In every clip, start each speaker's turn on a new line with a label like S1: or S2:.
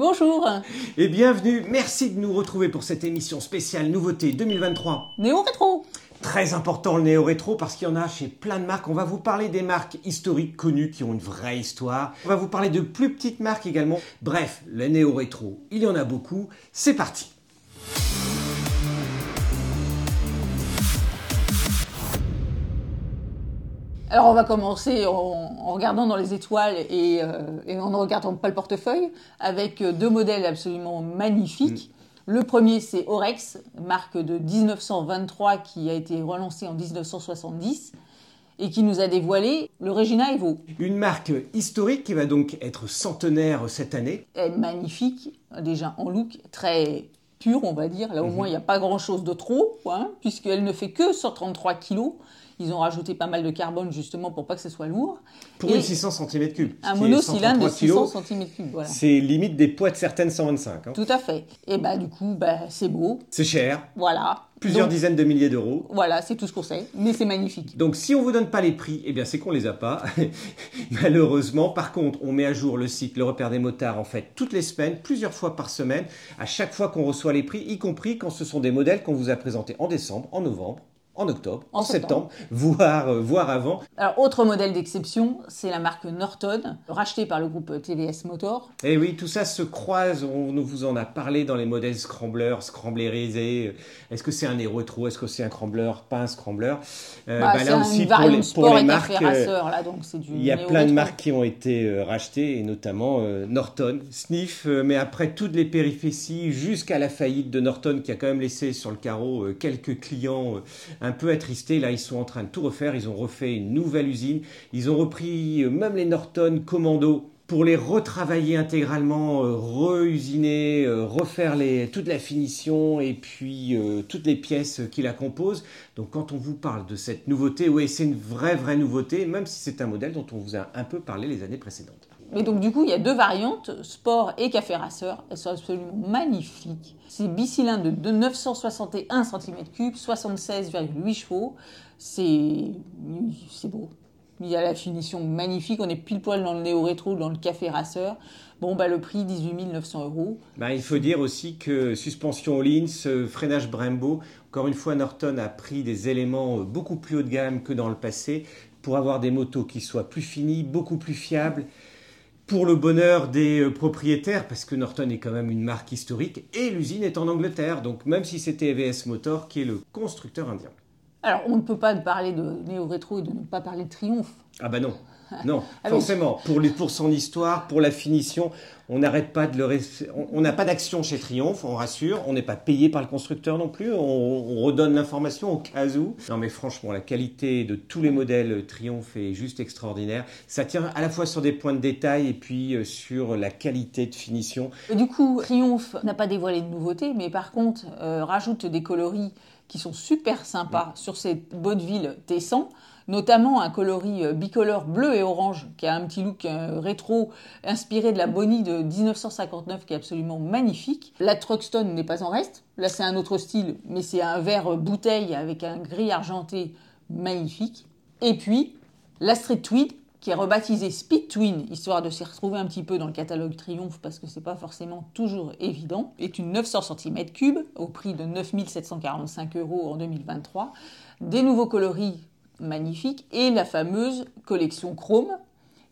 S1: Bonjour
S2: Et bienvenue, merci de nous retrouver pour cette émission spéciale Nouveauté 2023.
S1: Néo Rétro
S2: Très important le néo-rétro parce qu'il y en a chez plein de marques. On va vous parler des marques historiques connues qui ont une vraie histoire. On va vous parler de plus petites marques également. Bref, le néo-rétro, il y en a beaucoup. C'est parti
S1: Alors on va commencer en, regardant dans les étoiles et, euh, en ne regardant pas le portefeuille avec euh, deux modèles absolument magnifiques. Mm. Le premier c'est Orex, marque de 1923 qui a été relancée en 1970 et qui nous a dévoilé le Regina Evo.
S2: Une marque historique qui va donc être centenaire cette année.
S1: Elle est magnifique, déjà en look, très pur on va dire. Là au mm-hmm. moins il n'y a pas grand chose de trop, hein, puisqu'elle ne fait que 133 kilos. Ils ont rajouté pas mal de carbone justement pour pas que ce soit lourd.
S2: Pour une 600 cm3.
S1: Un monocylindre de 600 cm3. Voilà.
S2: C'est limite des poids de certaines 125. Hein.
S1: Tout à fait. Et bah du coup, bah, c'est beau.
S2: C'est cher.
S1: Voilà.
S2: Plusieurs dizaines de milliers d'euros.
S1: Voilà, c'est tout ce qu'on sait, mais c'est magnifique.
S2: Donc si on vous donne pas les prix, eh bien c'est qu'on les a pas, malheureusement. Par contre, on met à jour le site Le Repère des Motards en fait toutes les semaines, plusieurs fois par semaine, à chaque fois qu'on reçoit les prix, y compris quand ce sont des modèles qu'on vous a présentés en décembre, en novembre, en octobre, en, septembre, voire, euh, voire avant.
S1: Alors, autre modèle d'exception, c'est la marque Norton, rachetée par le groupe TVS Motor.
S2: Et eh oui, tout ça se croise, on vous en a parlé dans les modèles scrambler, scramblerisés. Est-ce que c'est un rétro Est-ce que c'est un scrambler? Pas un scrambler
S1: euh, bah, bah, Là aussi, pour les, pour les marques, euh,
S2: il y a plein de marques qui ont été rachetées, et notamment Norton, Sniff, mais après toutes les péripéties, jusqu'à la faillite de Norton, qui a quand même laissé sur le carreau quelques clients un peu attristés. Là, ils sont en train de tout refaire. Ils ont refait une nouvelle usine. Ils ont repris euh, même les Norton Commando pour les retravailler intégralement, euh, reusiner, euh, refaire les, toute la finition et puis toutes les pièces qui la composent. Donc quand on vous parle de cette nouveauté, oui, c'est une vraie, vraie nouveauté, même si c'est un modèle dont on vous a un peu parlé les années précédentes.
S1: Mais donc du coup, il y a deux variantes, sport et café racer. Elles sont absolument magnifiques. C'est bicylindre de 961 cm3, 76,8 chevaux. C'est beau. Il y a la finition magnifique. On est pile poil dans le néo-rétro, dans le café racer. Bon, bah, le prix, 18 900 euros.
S2: Bah, il faut dire aussi que suspension Lins, freinage Brembo, encore une fois, Norton a pris des éléments beaucoup plus haut de gamme que dans le passé pour avoir des motos qui soient plus finies, beaucoup plus fiables pour le bonheur des euh, propriétaires, parce que Norton est quand même une marque historique, et l'usine est en Angleterre, donc même si c'était EVS Motor qui est le constructeur indien.
S1: Alors on ne peut pas parler de néo-rétro et de ne pas parler de Triumph.
S2: Ah bah non. Non, ah forcément. Pour, pour son histoire, pour la finition, on n'arrête pas de le. On n'a pas d'action chez Triomphe, on rassure. On n'est pas payé par le constructeur non plus. On, redonne l'information au cas où. Non, mais franchement, la qualité de tous les modèles Triomphe est juste extraordinaire. Ça tient à la fois sur des points de détail et puis euh, sur la qualité de finition.
S1: du coup, Triomphe n'a pas dévoilé de nouveautés, mais par contre, euh, rajoute des coloris qui sont super sympas mm. sur cette Baudeville T100 notamment un coloris euh, bicolore bleu et orange qui a un petit look euh, rétro inspiré de la Bonnie de 1959 qui est absolument magnifique. La Truckstone n'est pas en reste. Là, c'est un autre style, mais c'est un vert bouteille avec un gris argenté magnifique. Et puis, la Street Tweed qui est rebaptisée Speed Twin, histoire de s'y retrouver un petit peu dans le catalogue Triomphe parce que c'est pas forcément toujours évident, est une 900 cm3 au prix de 9745 euros en 2023. Des nouveaux coloris magnifique, et la fameuse collection Chrome,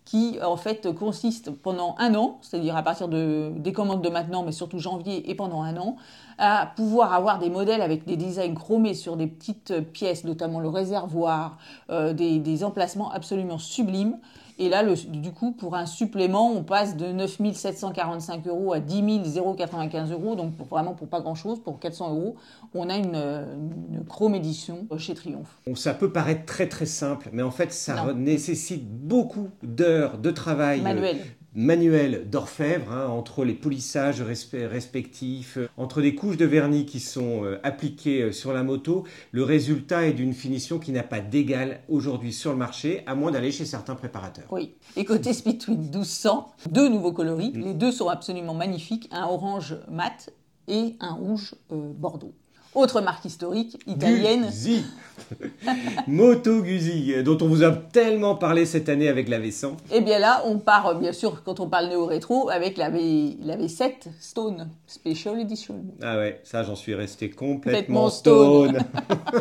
S1: qui en fait consiste pendant un an, c'est-à-dire à partir de, des commandes de maintenant, mais surtout janvier et pendant un an, à pouvoir avoir des modèles avec des designs chromés sur des petites pièces, notamment le réservoir, euh, des, des emplacements absolument sublimes. Et là, du coup, pour un supplément, on passe de 9 745 euros à 10 095 euros. Donc, pour, vraiment pour pas grand-chose, pour 400 euros, on a une, une, Chrome édition chez Triomphe.
S2: Ça peut paraître très très simple, mais en fait, ça nécessite beaucoup d'heures de travail.
S1: Manuel
S2: manuel d'orfèvre, hein, entre les polissages respectifs, euh, entre des couches de vernis qui sont euh, appliquées euh, sur la moto, le résultat est d'une finition qui n'a pas d'égal aujourd'hui sur le marché, à moins d'aller chez certains préparateurs.
S1: Oui. Et côté Speedtwin 1200, deux nouveaux coloris. Mm. Les deux sont absolument magnifiques, un orange mat et un rouge bordeaux. Autre marque historique italienne.
S2: Guzzi. Moto Guzzi, dont on vous a tellement parlé cette année avec la V100.
S1: Et bien là, on part, bien sûr, quand on parle néo-rétro, avec la, v, la V7 Stone Special Edition.
S2: Ah ouais, ça j'en suis resté complètement, stone.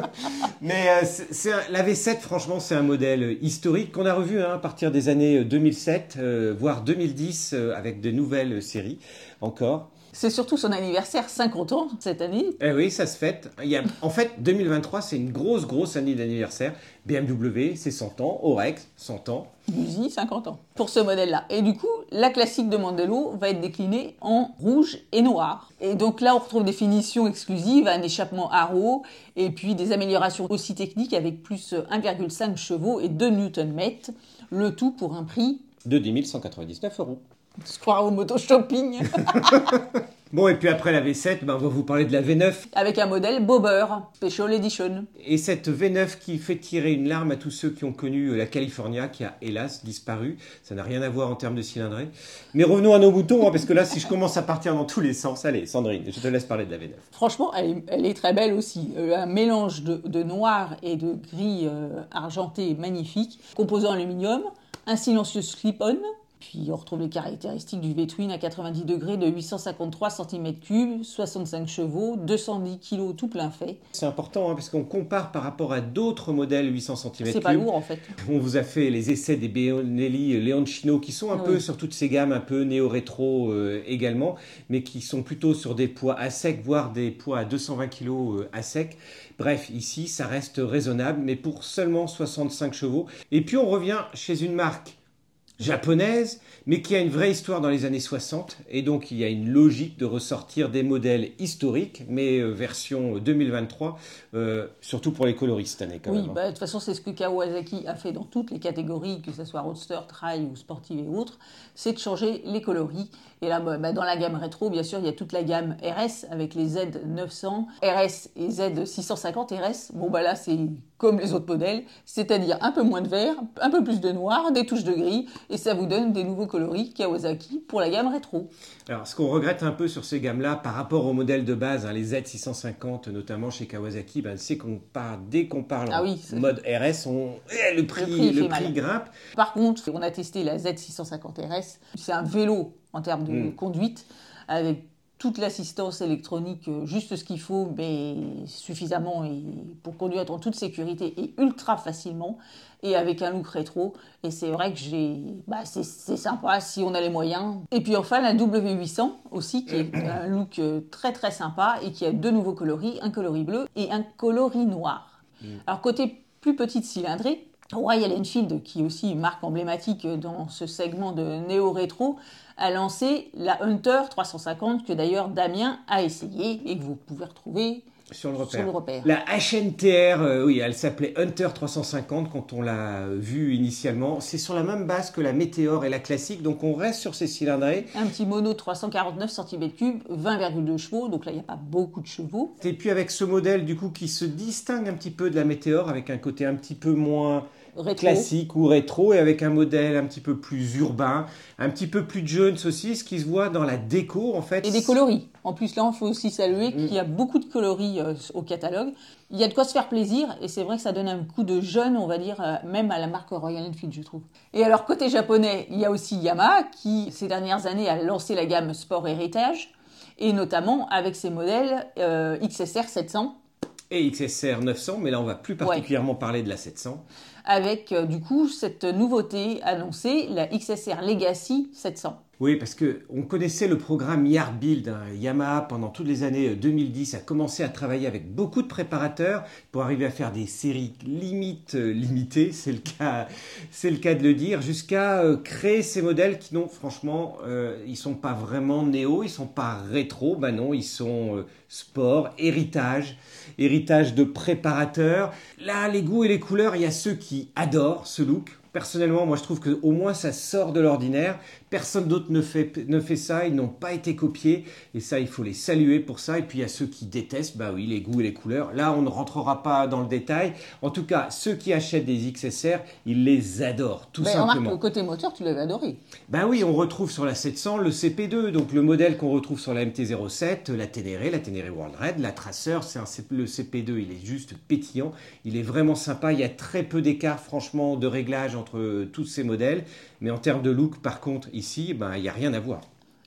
S2: Mais euh, la V7, franchement, c'est un modèle historique qu'on a revu hein, à partir des années 2007, euh, voire 2010, euh, avec de nouvelles séries encore.
S1: C'est surtout son anniversaire, 50 ans cette année.
S2: Eh oui, ça se fête. Il y a, en fait, 2023, c'est une grosse, grosse année d'anniversaire. BMW, c'est 100 ans. Orex, 100 ans.
S1: Buzy, 50 ans. Pour ce modèle-là. Et du coup, la classique de Mandello va être déclinée en rouge et noir. Et donc là, on retrouve des finitions exclusives, un échappement Arrow, et puis des améliorations aussi techniques avec plus 1,5 chevaux et 2 Nm. Le tout pour un prix
S2: de 10 199 euros
S1: se croire au moto shopping.
S2: bon, et puis après la V7, ben, on va vous parler de la V9.
S1: Avec un modèle Bobber, Special Edition.
S2: Et cette V9 qui fait tirer une larme à tous ceux qui ont connu la California, qui a hélas disparu. Ça n'a rien à voir en termes de cylindrée. Mais revenons à nos moutons, hein, parce que là, si je commence à partir dans tous les sens, allez, Sandrine, je te laisse parler de la V9.
S1: Franchement, elle est, très belle aussi. Euh, un mélange de, noir et de gris euh, argenté magnifique, composé en aluminium, un silencieux slip-on puis on retrouve les caractéristiques du V-twin à 90 degrés de 853 cm3, 65 chevaux, 210 kg tout plein fait.
S2: C'est important hein, parce qu'on compare par rapport à d'autres modèles 800 cm3.
S1: C'est pas lourd en fait.
S2: On vous a fait les essais des Leon Leoncino qui sont un peu sur toutes ces gammes un peu néo-rétro euh, également, mais qui sont plutôt sur des poids à sec, voire des poids à 220 kg euh, à sec. Bref, ici ça reste raisonnable, mais pour seulement 65 chevaux. Et puis on revient chez une marque japonaise, mais qui a une vraie histoire dans les années 60, et donc il y a une logique de ressortir des modèles historiques, mais euh, version 2023, euh, surtout pour les coloristes cette année quand
S1: oui,
S2: même. Hein.
S1: Bah, de toute façon c'est ce que Kawasaki a fait dans toutes les catégories, que ce soit roadster, trail ou sportive et autres, c'est de changer les coloris. Et là, bah, dans la gamme rétro, bien sûr, il y a toute la gamme RS avec les Z900, RS et Z650 RS. Bon, bah là, c'est comme les autres modèles, c'est-à-dire un peu moins de vert, un peu plus de noir, des touches de gris, et ça vous donne des nouveaux coloris Kawasaki pour la gamme rétro.
S2: Alors, ce qu'on regrette un peu sur ces gammes-là, par rapport aux modèles de base, hein, les Z650, notamment chez Kawasaki, ben, c'est qu'on part, dès qu'on parle
S1: ah
S2: en mode RS, on, eh, le prix, le prix, grimpe.
S1: Par contre, on a testé la Z650 RS, c'est un vélo en termes de hmm. conduite, avec toute l'assistance électronique, euh, juste ce qu'il faut, mais suffisamment et pour conduire en toute sécurité et ultra facilement, et avec un look rétro. Et c'est vrai que j'ai, bah, c'est sympa si on a les moyens. Et puis enfin la W800 aussi, qui est un look euh, très très sympa et qui a deux nouveaux coloris, un coloris bleu et un coloris noir. Mm. Alors côté plus petite cylindrée, Royal Enfield, qui est aussi une marque emblématique dans ce segment de néo-rétro, a lancé la Hunter 350 que d'ailleurs Damien a essayé et que vous pouvez retrouver
S2: sur le, repère. La HNTR, euh, oui, elle s'appelait Hunter 350 quand on l'a vue initialement. C'est sur la même base que la Meteor et la classique, donc on reste sur ces cylindrées.
S1: Un petit mono 349 cm3, 20,2 chevaux, donc là il n'y a pas beaucoup de chevaux.
S2: Et puis avec ce modèle du coup qui se distingue un petit peu de la Meteor avec un côté un petit peu moins classique ou rétro et avec un modèle un petit peu plus urbain, un petit peu plus Jones aussi, ce qui se voit dans la déco en fait.
S1: Et des coloris. En plus là, il faut aussi saluer qu'il y a beaucoup de coloris euh, au catalogue. Il y a de quoi se faire plaisir et c'est vrai que ça donne un coup de jeune, on va dire, euh, même à la marque Royal Enfield, je trouve. Et alors côté japonais, il y a aussi Yamaha qui ces dernières années a lancé la gamme Sport Heritage et notamment avec ses modèles euh, XSR 700
S2: et XSR 900, mais là on va plus particulièrement parler de la 700
S1: avec euh, du coup cette nouveauté annoncée, la XSR Legacy 700.
S2: Oui, parce que on connaissait le programme Yard Build. Hein. Yamaha, pendant toutes les années 2010, euh, a commencé à travailler avec beaucoup de préparateurs pour arriver à faire des séries limites euh, limitées, c'est le cas, c'est le cas de le dire, jusqu'à créer ces modèles qui n'ont, franchement, euh, ils sont pas vraiment néo, ils sont pas rétro, ben non, ils sont sport, héritage, héritage de préparateurs. Là, les goûts et les couleurs, il y a ceux qui adorent ce look personnellement, moi je trouve que au moins ça sort de l'ordinaire. Personne d'autre ne fait, ne fait ça, ils n'ont pas été copiés. Et ça, il faut les saluer pour ça. Et puis il y a ceux qui détestent, bah oui, les goûts et les couleurs. Là, on ne rentrera pas dans le détail. En tout cas, ceux qui achètent des XSR, ils les adorent, tout
S1: Mais
S2: simplement.
S1: remarque, le côté moteur, tu l'avais adoré.
S2: Ben oui, on retrouve sur la 700 le CP2, donc le modèle qu'on retrouve sur la MT-07, la Ténéré, la Ténéré World Red, la Tracer, c'est le CP2, il est juste pétillant, il est vraiment sympa, il y a très peu d'écart franchement de réglage entre euh, tous ces modèles, mais en termes de look par contre ici, ben il n'y a rien à voir.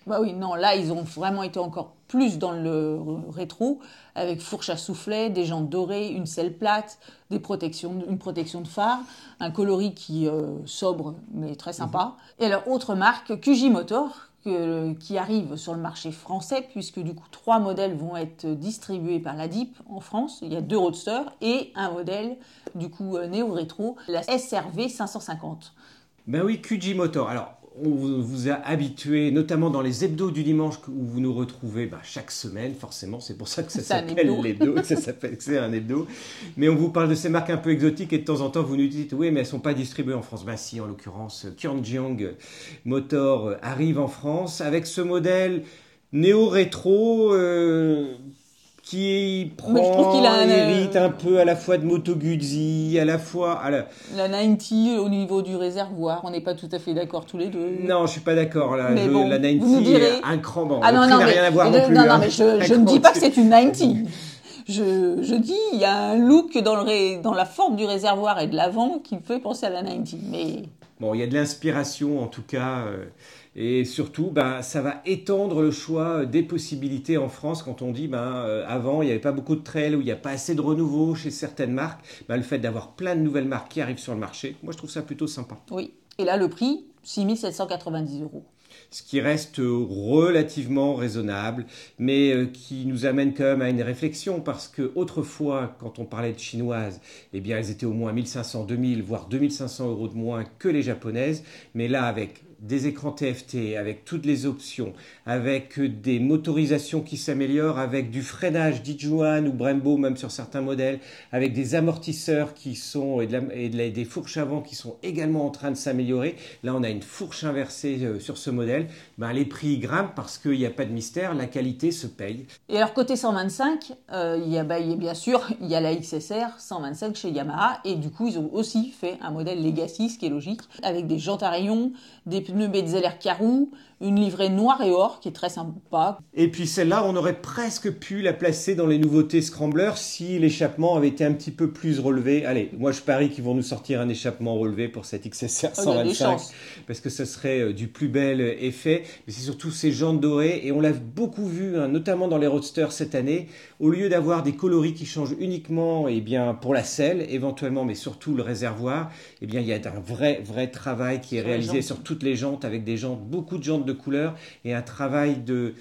S1: Bah oui, non, là, ils ont vraiment été encore plus dans le rétro, avec fourche à soufflet, des jantes dorées, une selle plate, des protections, une protection de phare, un coloris qui euh, sobre mais très sympa. Et alors, autre marque, QJ Motor, que- qui arrive sur le marché français, puisque du coup, trois modèles vont être distribués par la DIP en France. Il y a deux roadsters et un modèle, du coup, euh, néo-rétro, la SRV 550.
S2: Ben oui, QG Motor. Alors, on vous a habitué, notamment dans les hebdos du dimanche où vous nous retrouvez ben, chaque semaine, forcément, c'est pour ça que ça s'appelle
S1: hebdo.
S2: l'hebdo, ça s'appelle que c'est un hebdo. Mais on vous parle de ces marques un peu exotiques et de temps en temps vous nous dites oui, mais elles sont pas distribuées en France. Ben si, en l'occurrence, Kyangjiang Motor euh, arrive en France avec ce modèle néo-rétro. euh, qui prend,
S1: je trouve qu'il a un,
S2: hérite un peu à la fois de Moto Guzzi, à la fois, à la,
S1: La 90 au niveau du réservoir, on n'est pas tout à fait d'accord tous les deux.
S2: Non, je suis pas d'accord. Là,
S1: Mais
S2: Je-
S1: bon,
S2: la 90,
S1: vous nous direz.
S2: un cran. Bon,
S1: Ah non, non,
S2: n'a
S1: mais,
S2: rien à voir
S1: mais
S2: non plus.
S1: non, non,
S2: hein.
S1: mais je, ne dis pas que c'est une 90. Je, je dis, il y a un look dans, le ré- dans la forme du réservoir et de l'avant qui me fait penser à la 90. Mais
S2: Bon, il y a de l'inspiration en tout cas. euh, et surtout, ben, ça va étendre le choix des possibilités en France quand on dit, ben, euh, avant, il n'y avait pas beaucoup de trails ou il n'y a pas assez de renouveau chez certaines marques. Ben, le fait d'avoir plein de nouvelles marques qui arrivent sur le marché, moi je trouve ça plutôt sympa.
S1: oui. Et là, le prix, 6790 euros.
S2: ce qui reste relativement raisonnable, mais euh, qui nous amène quand même à une réflexion, parce que autrefois, quand on parlait de chinoises, eh bien, elles étaient au moins 1500, 2000, voire 2500 euros de moins que les japonaises, mais là, avec des écrans TFT, avec toutes les options, avec des motorisations qui s'améliorent, avec du freinage Dijuan ou Brembo même sur certains modèles, avec des amortisseurs qui sont et, des fourches avant qui sont également en train de s'améliorer. Là, on a une fourche inversée euh, sur ce modèle. Ben, les prix grimpent parce qu'il n'y a pas de mystère, la qualité se paye.
S1: Et alors, côté 125, euh, il, y a, bah, il y a bien sûr, il y a la XSR 125 chez Yamaha. Et du coup, ils ont aussi fait un modèle Legacy, ce qui est logique, avec des jantes à rayons, des pneus Metzeler Carou, une livrée noire et or qui est très sympa.
S2: Et puis celle-là, on aurait presque pu la placer dans les nouveautés Scrambler si l'échappement avait été un petit peu plus relevé. Allez, moi je parie qu'ils vont nous sortir un échappement relevé pour cette XSR
S1: Oh, il y a des
S2: 125
S1: chances.
S2: parce que ça serait euh, du plus bel effet. Mais c'est surtout ces jantes dorées et on l'a beaucoup vu, hein, notamment dans les roadsters cette année. Au lieu d'avoir des coloris qui changent uniquement, eh bien pour la selle éventuellement, mais surtout le réservoir, eh bien il y a un vrai vrai travail qui est
S1: Sur
S2: réalisé sur toutes les avec des jantes, beaucoup de jantes de couleur et un travail de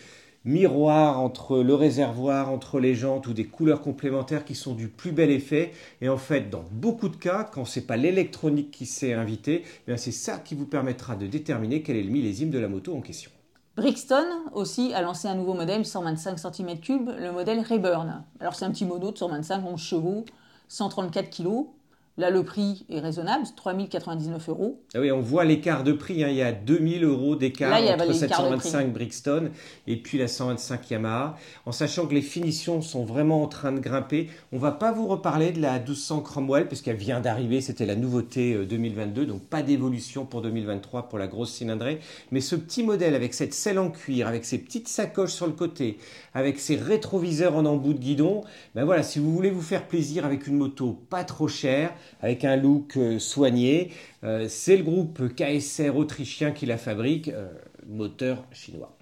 S2: miroir entre le réservoir, entre les jantes ou des couleurs complémentaires qui sont du plus bel effet. Et en fait, dans beaucoup de cas, quand c'est pas l'électronique qui s'est invité, eh c'est ça qui vous permettra de déterminer quel est le millésime de la moto en question.
S1: Brixton aussi a lancé un nouveau modèle 125 cm3, le modèle Rayburn. Alors c'est un petit mono de 125 11 chevaux, 134 kg. Là le prix est raisonnable, c'est 3099 euros.
S2: Ah oui, on voit l'écart de prix. hein. Il y a 2000 euros d'écart entre cette
S1: l'écart de prix.
S2: 125 Brixton et puis la 125 Yamaha. En sachant que les finitions sont vraiment en train de grimper. On va pas vous reparler de la 1200 Cromwell puisqu'elle vient d'arriver. C'était la nouveauté euh, 2022. Donc pas d'évolution pour 2023 pour la grosse cylindrée. Mais ce petit modèle avec cette selle en cuir, avec ses petites sacoches sur le côté, avec ses rétroviseurs en embout de guidon, ben voilà, si vous voulez vous faire plaisir avec une moto pas trop chère, avec un look euh, soigné, euh, c'est le groupe KSR autrichien qui la fabrique, euh, moteur chinois.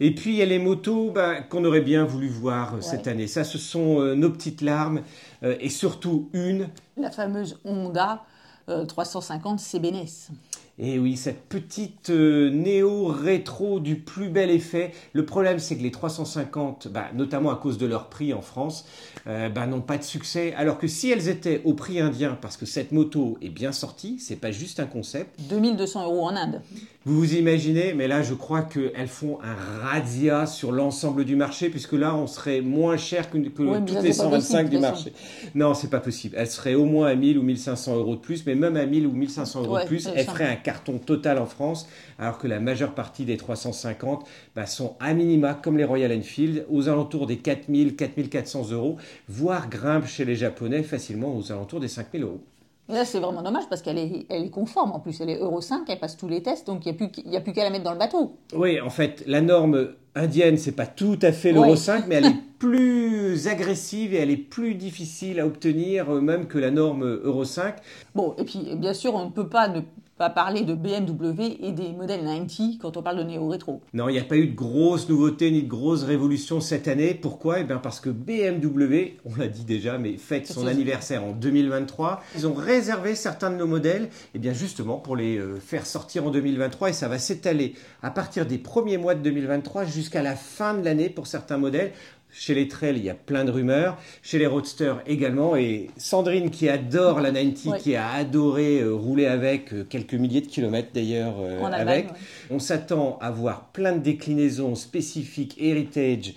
S2: Et puis il y a les motos ben, qu'on aurait bien voulu voir euh, cette
S1: Ouais.
S2: année. Ça, ce sont euh, nos petites larmes euh, et surtout une.
S1: La fameuse Honda euh, 350 CBNS.
S2: Et oui, cette petite euh, néo-rétro du plus bel effet. Le problème, c'est que les 350, bah, notamment à cause de leur prix en France, euh, bah, n'ont pas de succès. Alors que si elles étaient au prix indien, parce que cette moto est bien sortie, c'est pas juste un concept.
S1: 2200 euros en Inde.
S2: Vous vous imaginez, mais là, je crois qu'elles font un radia sur l'ensemble du marché, puisque là, on serait moins cher que, toutes les 125 du marché. Non, c'est pas possible. Elles seraient au moins à 1000 ou 1500 euros de plus, mais même à 1000 ou 1500 euros de plus, elles feraient un carton total en France, alors que la majeure partie des 350 bah, sont à minima, comme les Royal Enfield, aux alentours des 4000, 4400 euros, voire grimpent chez les Japonais facilement aux alentours des 5000 euros.
S1: Là, c'est vraiment dommage parce qu'elle est, elle est conforme. En plus, elle est Euro 5, elle passe tous les tests, donc il n'y a plus, qu'à la mettre dans le bateau.
S2: Oui, en fait, la norme indienne, c'est pas tout à fait l'Euro 5, mais elle est plus agressive et elle est plus difficile à obtenir, euh, même que la norme Euro 5.
S1: Bon, et puis, bien sûr, on ne peut pas ne pas parler de BMW et des modèles 90 quand on parle de néo-rétro.
S2: Non, il n'y a pas eu de grosses nouveautés ni de grosses révolutions cette année. Pourquoi? Eh bien parce que BMW, on l'a dit déjà, mais fête son anniversaire en 2023. Ils ont réservé certains de nos modèles, eh bien justement pour les euh, faire sortir en 2023 et ça va s'étaler à partir des premiers mois de 2023 jusqu'à la fin de l'année pour certains modèles. Chez les trails, il y a plein de rumeurs. Chez les roadsters également. Et Sandrine, qui adore la 90, qui a adoré euh, rouler avec, euh, quelques milliers de kilomètres d'ailleurs euh, avec. On s'attend à voir plein de déclinaisons spécifiques, heritage,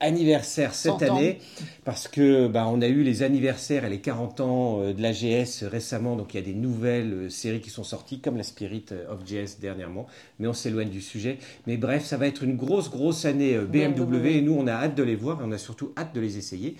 S2: anniversaire cette année. Parce que bah, on a eu les anniversaires et les 40 ans de l'AGS récemment. Donc il y a des nouvelles séries qui sont sorties, comme la Spirit of GS dernièrement. Mais on s'éloigne du sujet. Mais bref, ça va être une grosse, grosse année BMW. BMW. Et nous, on a hâte de les voir et on a surtout hâte de les essayer.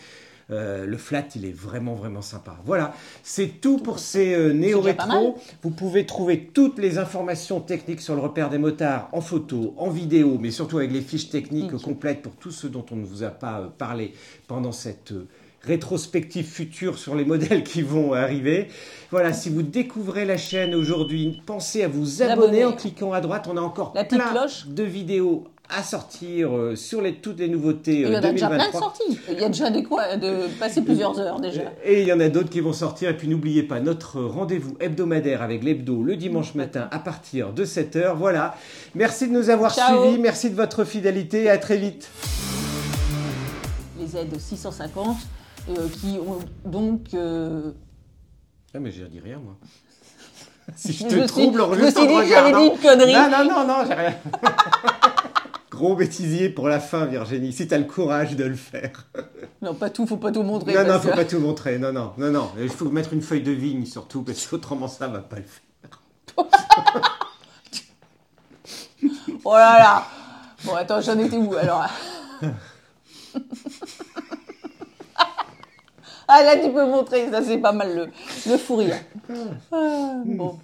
S2: Euh, le flat, il est vraiment, vraiment sympa. Voilà, c'est tout pour ces euh, néo-rétro. Vous pouvez trouver toutes les informations techniques sur le repère des motards en photo, en vidéo, mais surtout avec les fiches techniques complètes pour tous ceux dont on ne vous a pas euh, parlé pendant cette rétrospective future sur les modèles qui vont arriver. Voilà, si vous découvrez la chaîne aujourd'hui, pensez à vous abonner en cliquant à droite. On a encore plein de vidéos à sortir euh, sur les, toutes les nouveautés.
S1: il y en a 2023. déjà plein de sorties. Il y a déjà des quoi, de passer plusieurs heures déjà.
S2: Et il y en a d'autres qui vont sortir. Et puis n'oubliez pas notre rendez-vous hebdomadaire avec l'hebdo le dimanche matin à partir de 7h. Voilà. Merci de nous avoir suivis. Merci de votre fidélité. À très vite.
S1: Les aides 650 euh, qui ont donc. Euh...
S2: Ah, mais j'ai dit rien moi. si je, te trouble
S1: en juste en regardant. Dit une connerie.
S2: Non, non, non, non, j'ai rien. Gros bêtisier pour la fin, Virginie, si tu as le courage de le faire.
S1: Non, pas tout, faut pas tout montrer.
S2: Non, non, faut pas tout montrer. Non, non, non, non. Il faut mettre une feuille de vigne surtout, parce qu'autrement ça va pas le faire.
S1: oh là là Bon, attends, j'en étais où alors? Ah là, tu peux montrer, ça c'est pas mal le, le fou rire. Ah, bon.